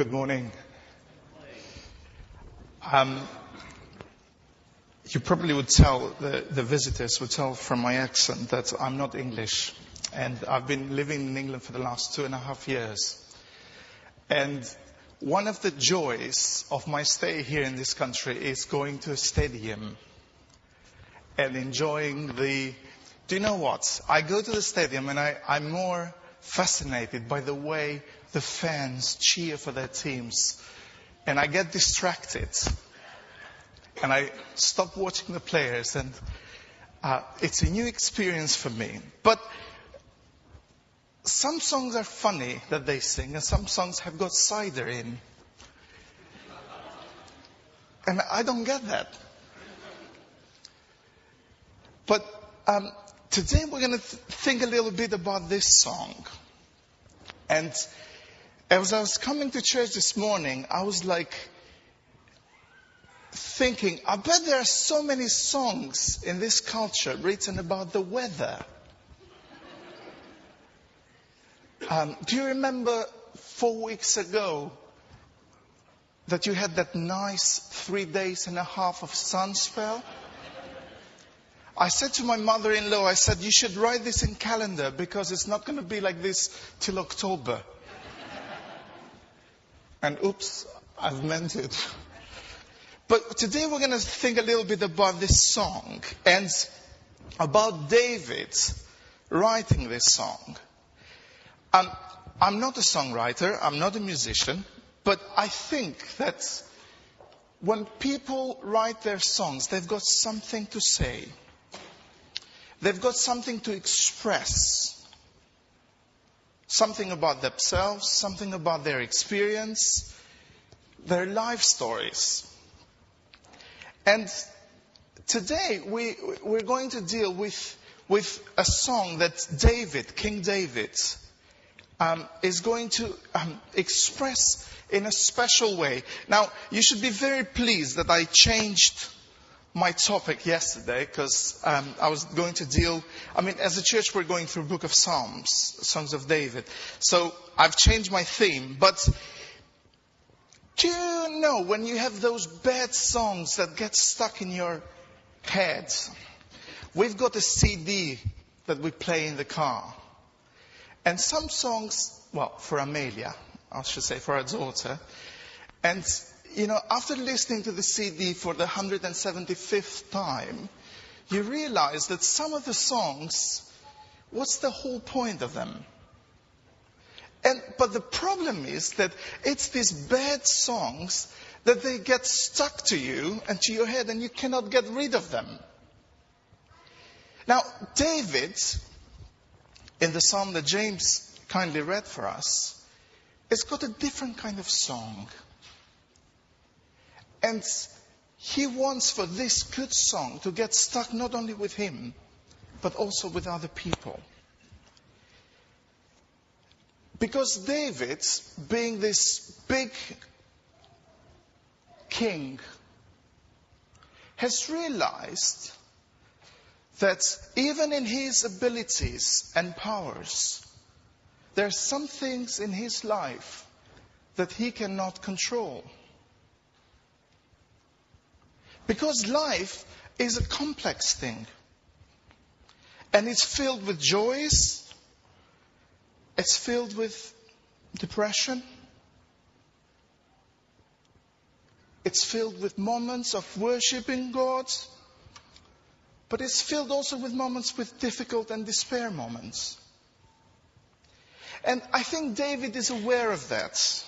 Good morning. Um, you probably would tell, the, visitors would tell from my accent that I'm not English. And I've been living in England for the last two and a half years. And one of the joys of my stay here in this country is going to a stadium and enjoying the. Do you know what? I go to the stadium and I'm more fascinated by the way the fans cheer for their teams. And I get distracted. And I stop watching the players. And uh, it's a new experience for me. But some songs are funny that they sing, and some songs have got cider in. And I don't get that. But um, today we're going to th- think a little bit about this song. And as I was coming to church this morning, I was like thinking, I bet there are so many songs in this culture written about the weather. Um, do you remember four weeks ago that you had that nice three days and a half of sun spell? I said to my mother-in-law, I said, you should write this in calendar because it's not going to be like this till October. And oops, I've meant it. But today we're going to think a little bit about this song and about David writing this song. Um, I'm not a songwriter, I'm not a musician, but I think that when people write their songs, they've got something to say. They've got something to express something about themselves, something about their experience, their life stories. And today we, we're going to deal with, with a song that David, King David, um, is going to um, express in a special way. Now, you should be very pleased that I changed my topic yesterday because um, I was going to deal. I mean, as a church, we're going through Book of Psalms, Songs of David. So I've changed my theme. But do you know when you have those bad songs that get stuck in your head? We've got a CD that we play in the car, and some songs. Well, for Amelia, I should say, for our daughter, and you know, after listening to the CD for the 175th time, you realize that some of the songs, what's the whole point of them? And, but the problem is that it's these bad songs that they get stuck to you and to your head and you cannot get rid of them. Now, David, in the psalm that James kindly read for us, has got a different kind of song. And he wants for this good song to get stuck not only with him, but also with other people. Because David, being this big king, has realized that even in his abilities and powers, there are some things in his life that he cannot control. Because life is a complex thing. And it's filled with joys. It's filled with depression. It's filled with moments of worshiping God. But it's filled also with moments with difficult and despair moments. And I think David is aware of that.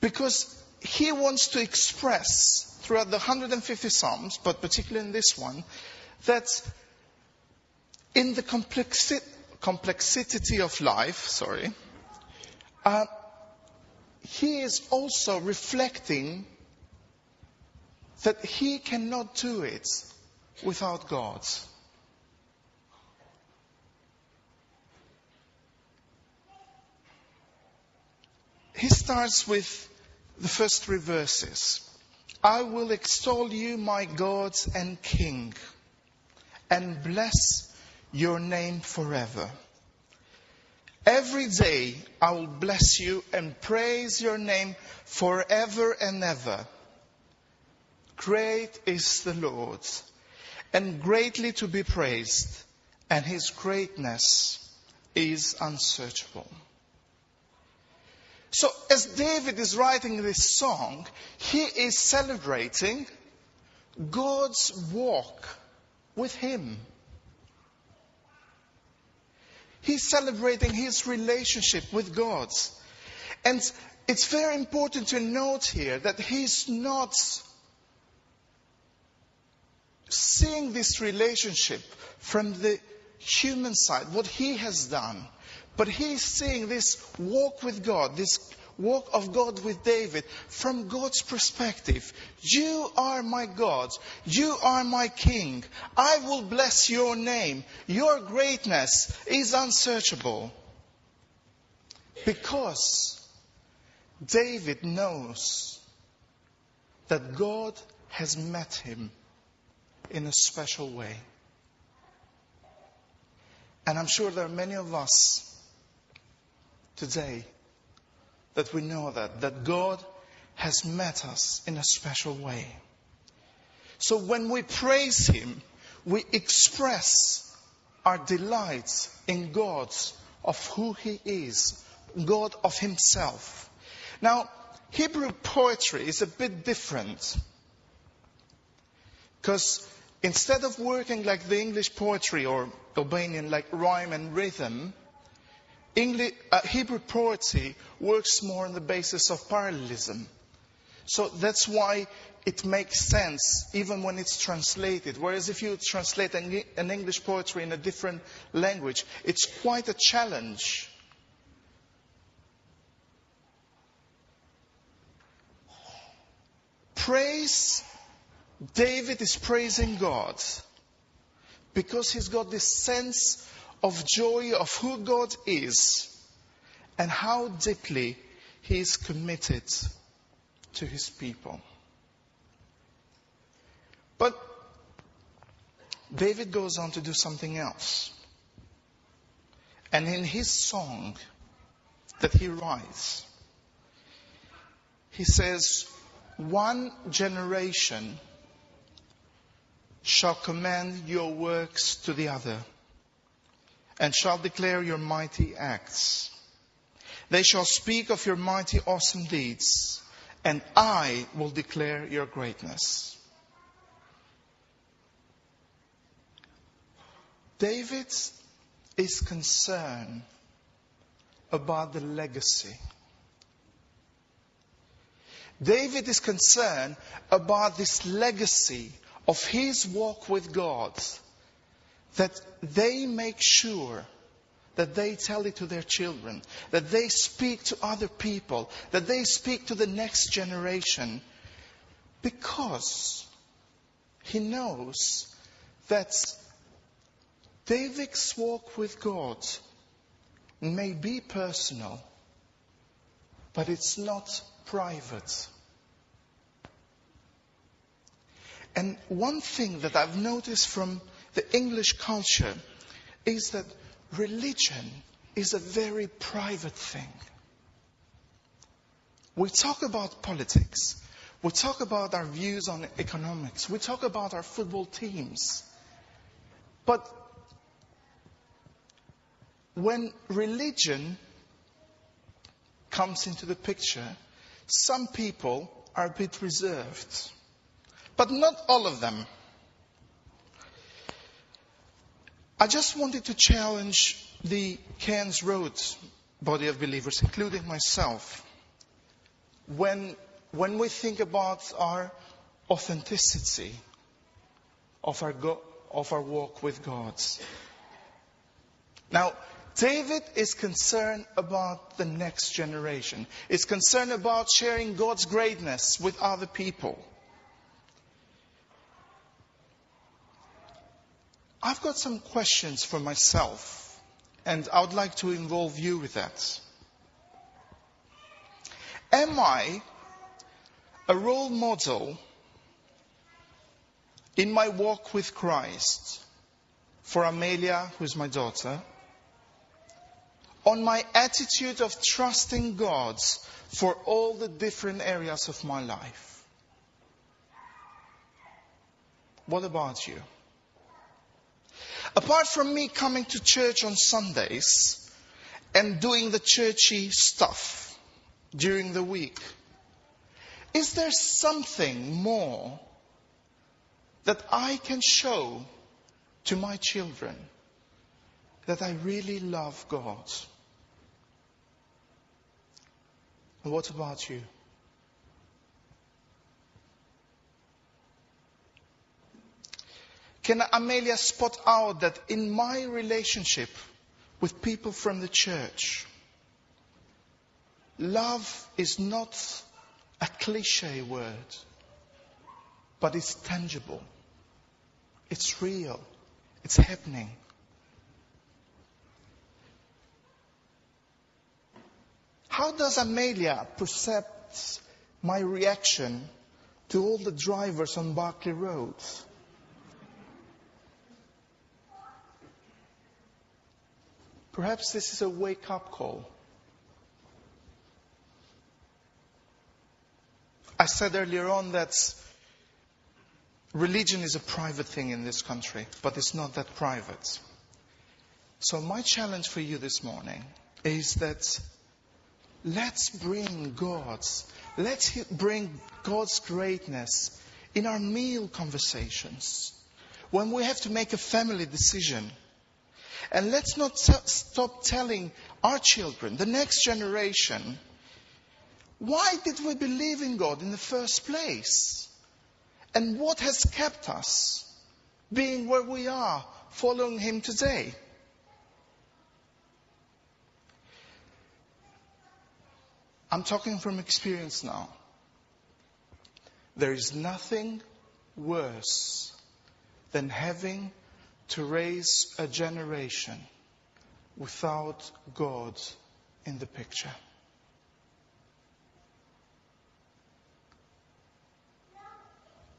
Because he wants to express throughout the 150 Psalms, but particularly in this one, that in the complexi- complexity of life, sorry, uh, he is also reflecting that he cannot do it without God. He starts with the first three verses. I will extol you, my God and King, and bless your name forever. Every day I will bless you and praise your name forever and ever. Great is the Lord and greatly to be praised, and his greatness is unsearchable. So as David is writing this song, he is celebrating God's walk with him. He's celebrating his relationship with God. And it's very important to note here that he's not seeing this relationship from the human side, what he has done. But he's seeing this walk with God, this walk of God with David from God's perspective. You are my God. You are my King. I will bless your name. Your greatness is unsearchable. Because David knows that God has met him in a special way. And I'm sure there are many of us today that we know that, that God has met us in a special way. So when we praise Him, we express our delight in God of who He is, God of Himself. Now, Hebrew poetry is a bit different. Because instead of working like the English poetry or Albanian like rhyme and rhythm, English, uh, Hebrew poetry works more on the basis of parallelism. So that's why it makes sense even when it's translated. Whereas if you translate an, an English poetry in a different language, it's quite a challenge. Praise David is praising God because he's got this sense of joy of who God is and how deeply he is committed to his people. But David goes on to do something else. And in his song that he writes, he says, One generation shall commend your works to the other and shall declare your mighty acts. They shall speak of your mighty awesome deeds and I will declare your greatness. David is concerned about the legacy. David is concerned about this legacy of his walk with God, that they make sure that they tell it to their children, that they speak to other people, that they speak to the next generation, because he knows that David's walk with God may be personal, but it's not private. And one thing that I've noticed from the English culture is that religion is a very private thing. We talk about politics. We talk about our views on economics. We talk about our football teams. But when religion comes into the picture, some people are a bit reserved but not all of them. I just wanted to challenge the Cairns Road body of believers, including myself, when, when we think about our authenticity of our, go, of our walk with God. Now, David is concerned about the next generation. Is concerned about sharing God's greatness with other people. I've got some questions for myself, and I would like to involve you with that. Am I a role model in my walk with Christ for Amelia, who is my daughter? on my attitude of trusting God for all the different areas of my life. What about you? Apart from me coming to church on Sundays and doing the churchy stuff during the week, is there something more that I can show to my children that I really love God? And what about you? Can Amelia spot out that in my relationship with people from the church, love is not a cliche word, but it's tangible. It's real. It's happening. How does Amelia perceive my reaction to all the drivers on Barclay Road? Perhaps this is a wake up call. I said earlier on that religion is a private thing in this country, but it's not that private. So my challenge for you this morning is that let's bring God's, let's bring God's greatness in our meal conversations. When we have to make a family decision. And let's not t- stop telling our children, the next generation, why did we believe in God in the first place? And what has kept us being where we are, following Him today? I'm talking from experience now. There is nothing worse than having to raise a generation without God in the picture.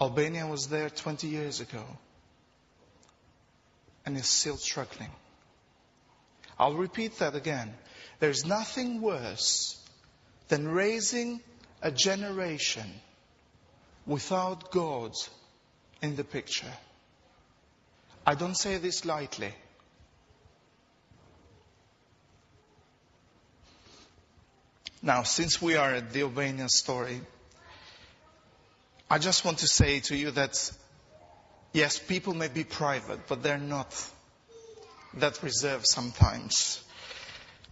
Albania was there 20 years ago and is still struggling. I'll repeat that again. There's nothing worse than raising a generation without God in the picture. I don't say this lightly. Now, since we are at the Albania story, I just want to say to you that yes, people may be private, but they're not that reserved sometimes.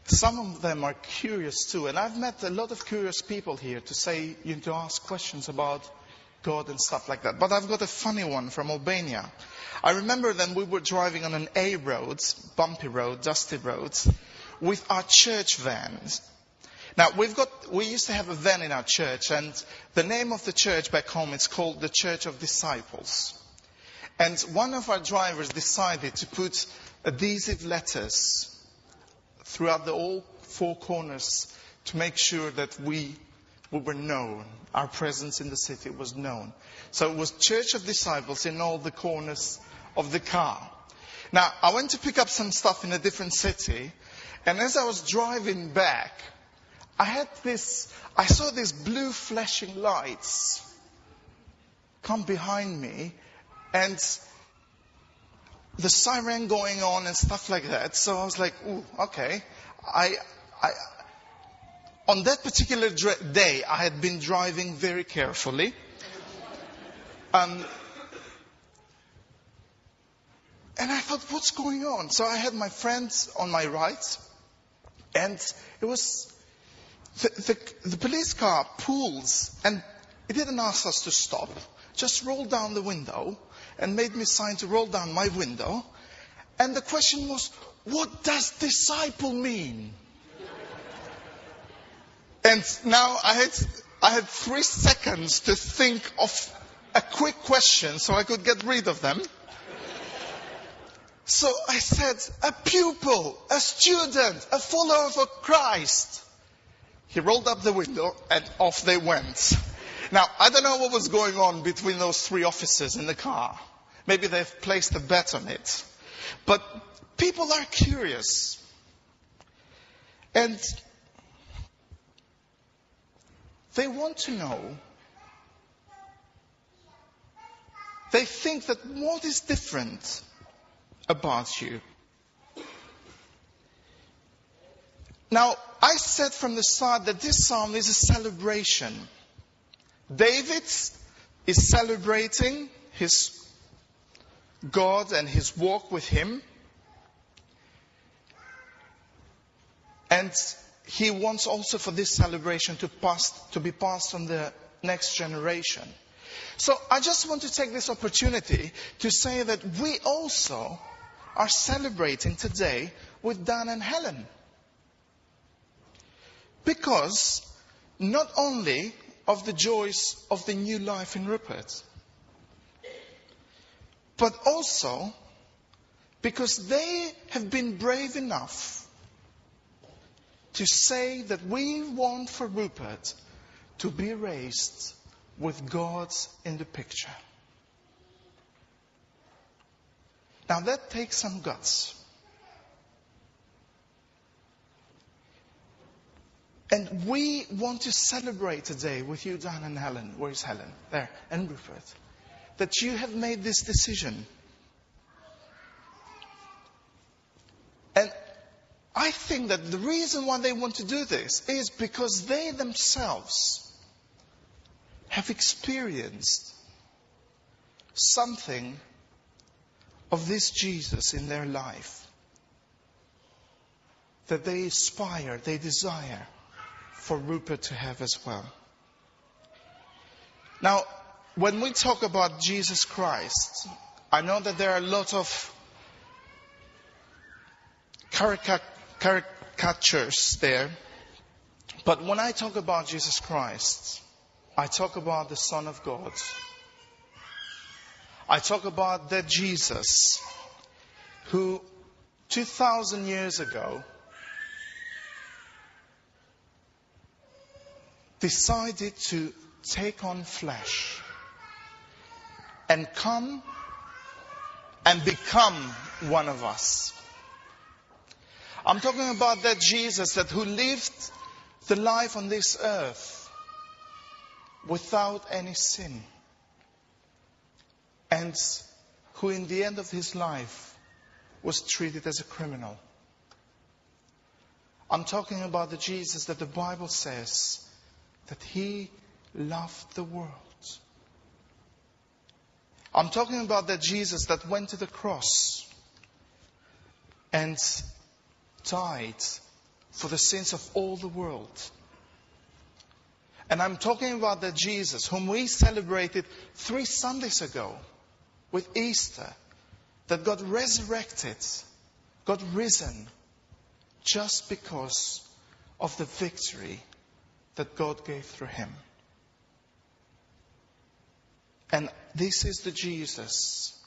Some of them are curious too, and I've met a lot of curious people here to say, you know, to ask questions about God and stuff like that. But I've got a funny one from Albania. I remember then we were driving on an A road, bumpy road, dusty road, with our church vans. Now we've got, we used to have a van in our church and the name of the church back home is called the Church of Disciples. And one of our drivers decided to put adhesive letters throughout the all four corners to make sure that we, we were known. Our presence in the city was known. So it was Church of Disciples in all the corners of the car. Now, I went to pick up some stuff in a different city, and as I was driving back, I had this, I saw these blue flashing lights come behind me and the siren going on and stuff like that. So I was like, ooh, okay. I, I, on that particular day, I had been driving very carefully. Um, and I thought, what's going on? So I had my friends on my right, and it was the, the, the police car pulls and it didn't ask us to stop, just rolled down the window and made me sign to roll down my window. And the question was, what does disciple mean? And now I had, I had three seconds to think of a quick question so I could get rid of them. So I said, a pupil, a student, a follower of Christ. He rolled up the window and off they went. Now, I don't know what was going on between those three officers in the car. Maybe they've placed a bet on it. But people are curious. And they want to know. They think that what is different about you? Now, I said from the start that this psalm is a celebration. David is celebrating his God and his walk with him. And he wants also for this celebration to pass, to be passed on the next generation. So I just want to take this opportunity to say that we also are celebrating today with Dan and Helen. Because not only of the joys of the new life in Rupert, but also because they have been brave enough to say that we want for Rupert to be raised with God in the picture. Now that takes some guts. And we want to celebrate today with you, Dan and Helen. Where's Helen? There. And Rupert. That you have made this decision. And I think that the reason why they want to do this is because they themselves have experienced something of this Jesus in their life that they aspire, they desire for Rupert to have as well. Now, when we talk about Jesus Christ, I know that there are a lot of caricatures there, but when I talk about Jesus Christ, I talk about the Son of God. I talk about that Jesus who 2,000 years ago decided to take on flesh and come and become one of us. I'm talking about that Jesus that who lived the life on this earth without any sin and who in the end of his life was treated as a criminal. I'm talking about the Jesus that the Bible says that he loved the world. I'm talking about that Jesus that went to the cross and died for the sins of all the world. And I'm talking about that Jesus whom we celebrated three Sundays ago with Easter, that got resurrected, got risen, just because of the victory that God gave through him. And this is the Jesus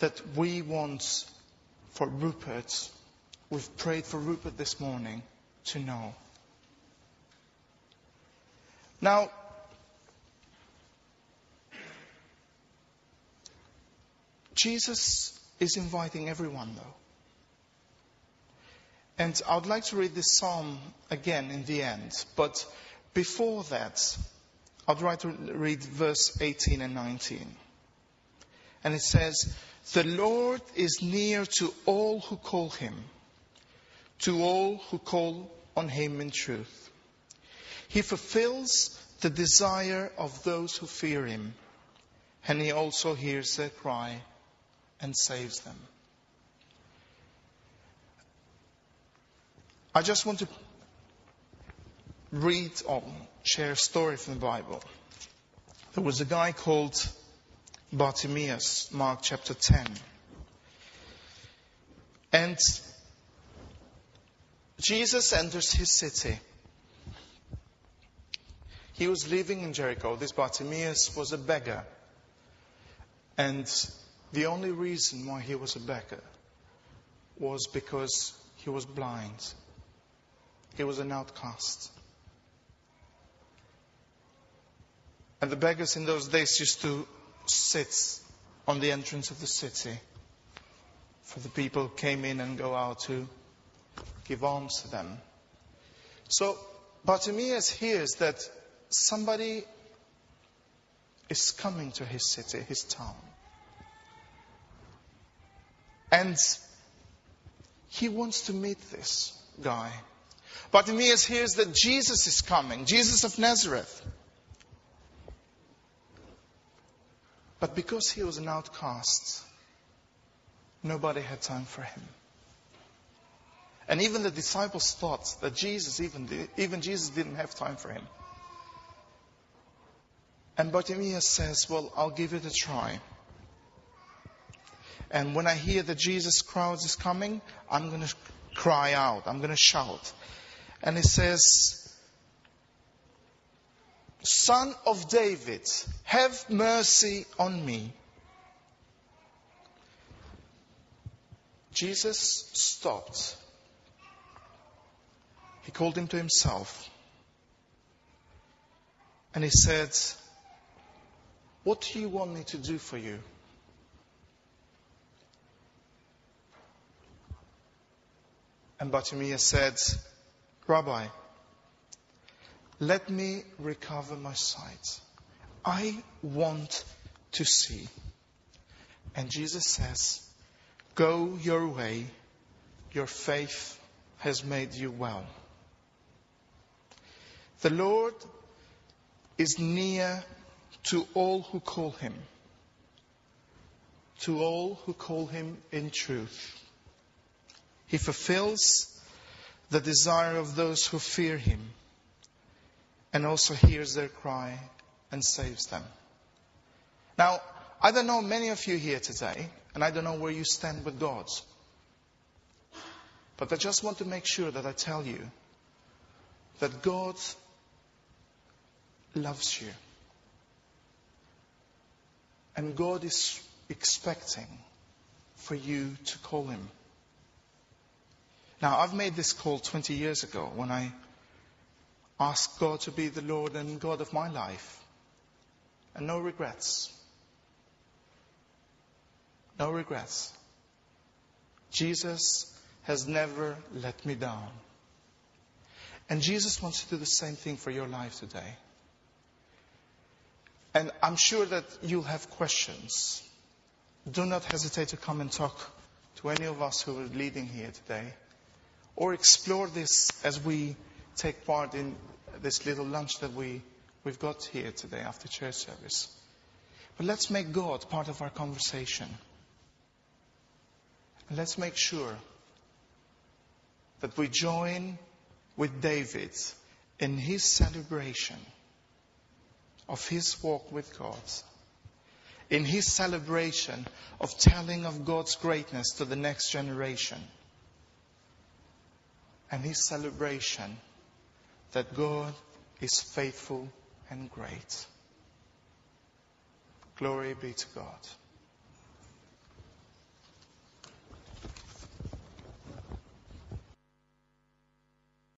that we want for Rupert. We've prayed for Rupert this morning to know. Now, Jesus is inviting everyone, though. And I would like to read this psalm again in the end. But before that, I'd like to read verse 18 and 19. And it says, The Lord is near to all who call him, to all who call on him in truth. He fulfills the desire of those who fear him, and he also hears their cry and saves them. I just want to read or share a story from the Bible. There was a guy called Bartimaeus, Mark chapter 10. And Jesus enters his city. He was living in Jericho. This Bartimaeus was a beggar. And the only reason why he was a beggar was because he was blind. He was an outcast. And the beggars in those days used to sit on the entrance of the city for the people who came in and go out to give alms to them. So Bartimaeus hears that somebody is coming to his city, his town. And he wants to meet this guy. Bartimaeus hears that Jesus is coming, Jesus of Nazareth. But because he was an outcast, nobody had time for him. And even the disciples thought that Jesus, even, even Jesus didn't have time for him. And Bartimaeus says, Well, I'll give it a try. And when I hear that Jesus crowds is coming, I'm going to cry out. I'm going to shout. And he says, Son of David, have mercy on me. Jesus stopped. He called him to himself. And he said, What do you want me to do for you? And Bartimaeus said, Rabbi, let me recover my sight. I want to see. And Jesus says, Go your way. Your faith has made you well. The Lord is near to all who call him, to all who call him in truth. He fulfills the desire of those who fear him and also hears their cry and saves them. Now, I don't know many of you here today, and I don't know where you stand with God. But I just want to make sure that I tell you that God loves you. And God is expecting for you to call Him. Now, I've made this call 20 years ago when I asked God to be the Lord and God of my life. And no regrets. No regrets. Jesus has never let me down. And Jesus wants to do the same thing for your life today. And I'm sure that you'll have questions. Do not hesitate to come and talk to any of us who are leading here today or explore this as we take part in this little lunch that we, we've got here today after church service. But let's make God part of our conversation. And let's make sure that we join with David in his celebration of his walk with God, in his celebration of telling of God's greatness to the next generation and his celebration that God is faithful and great. Glory be to God.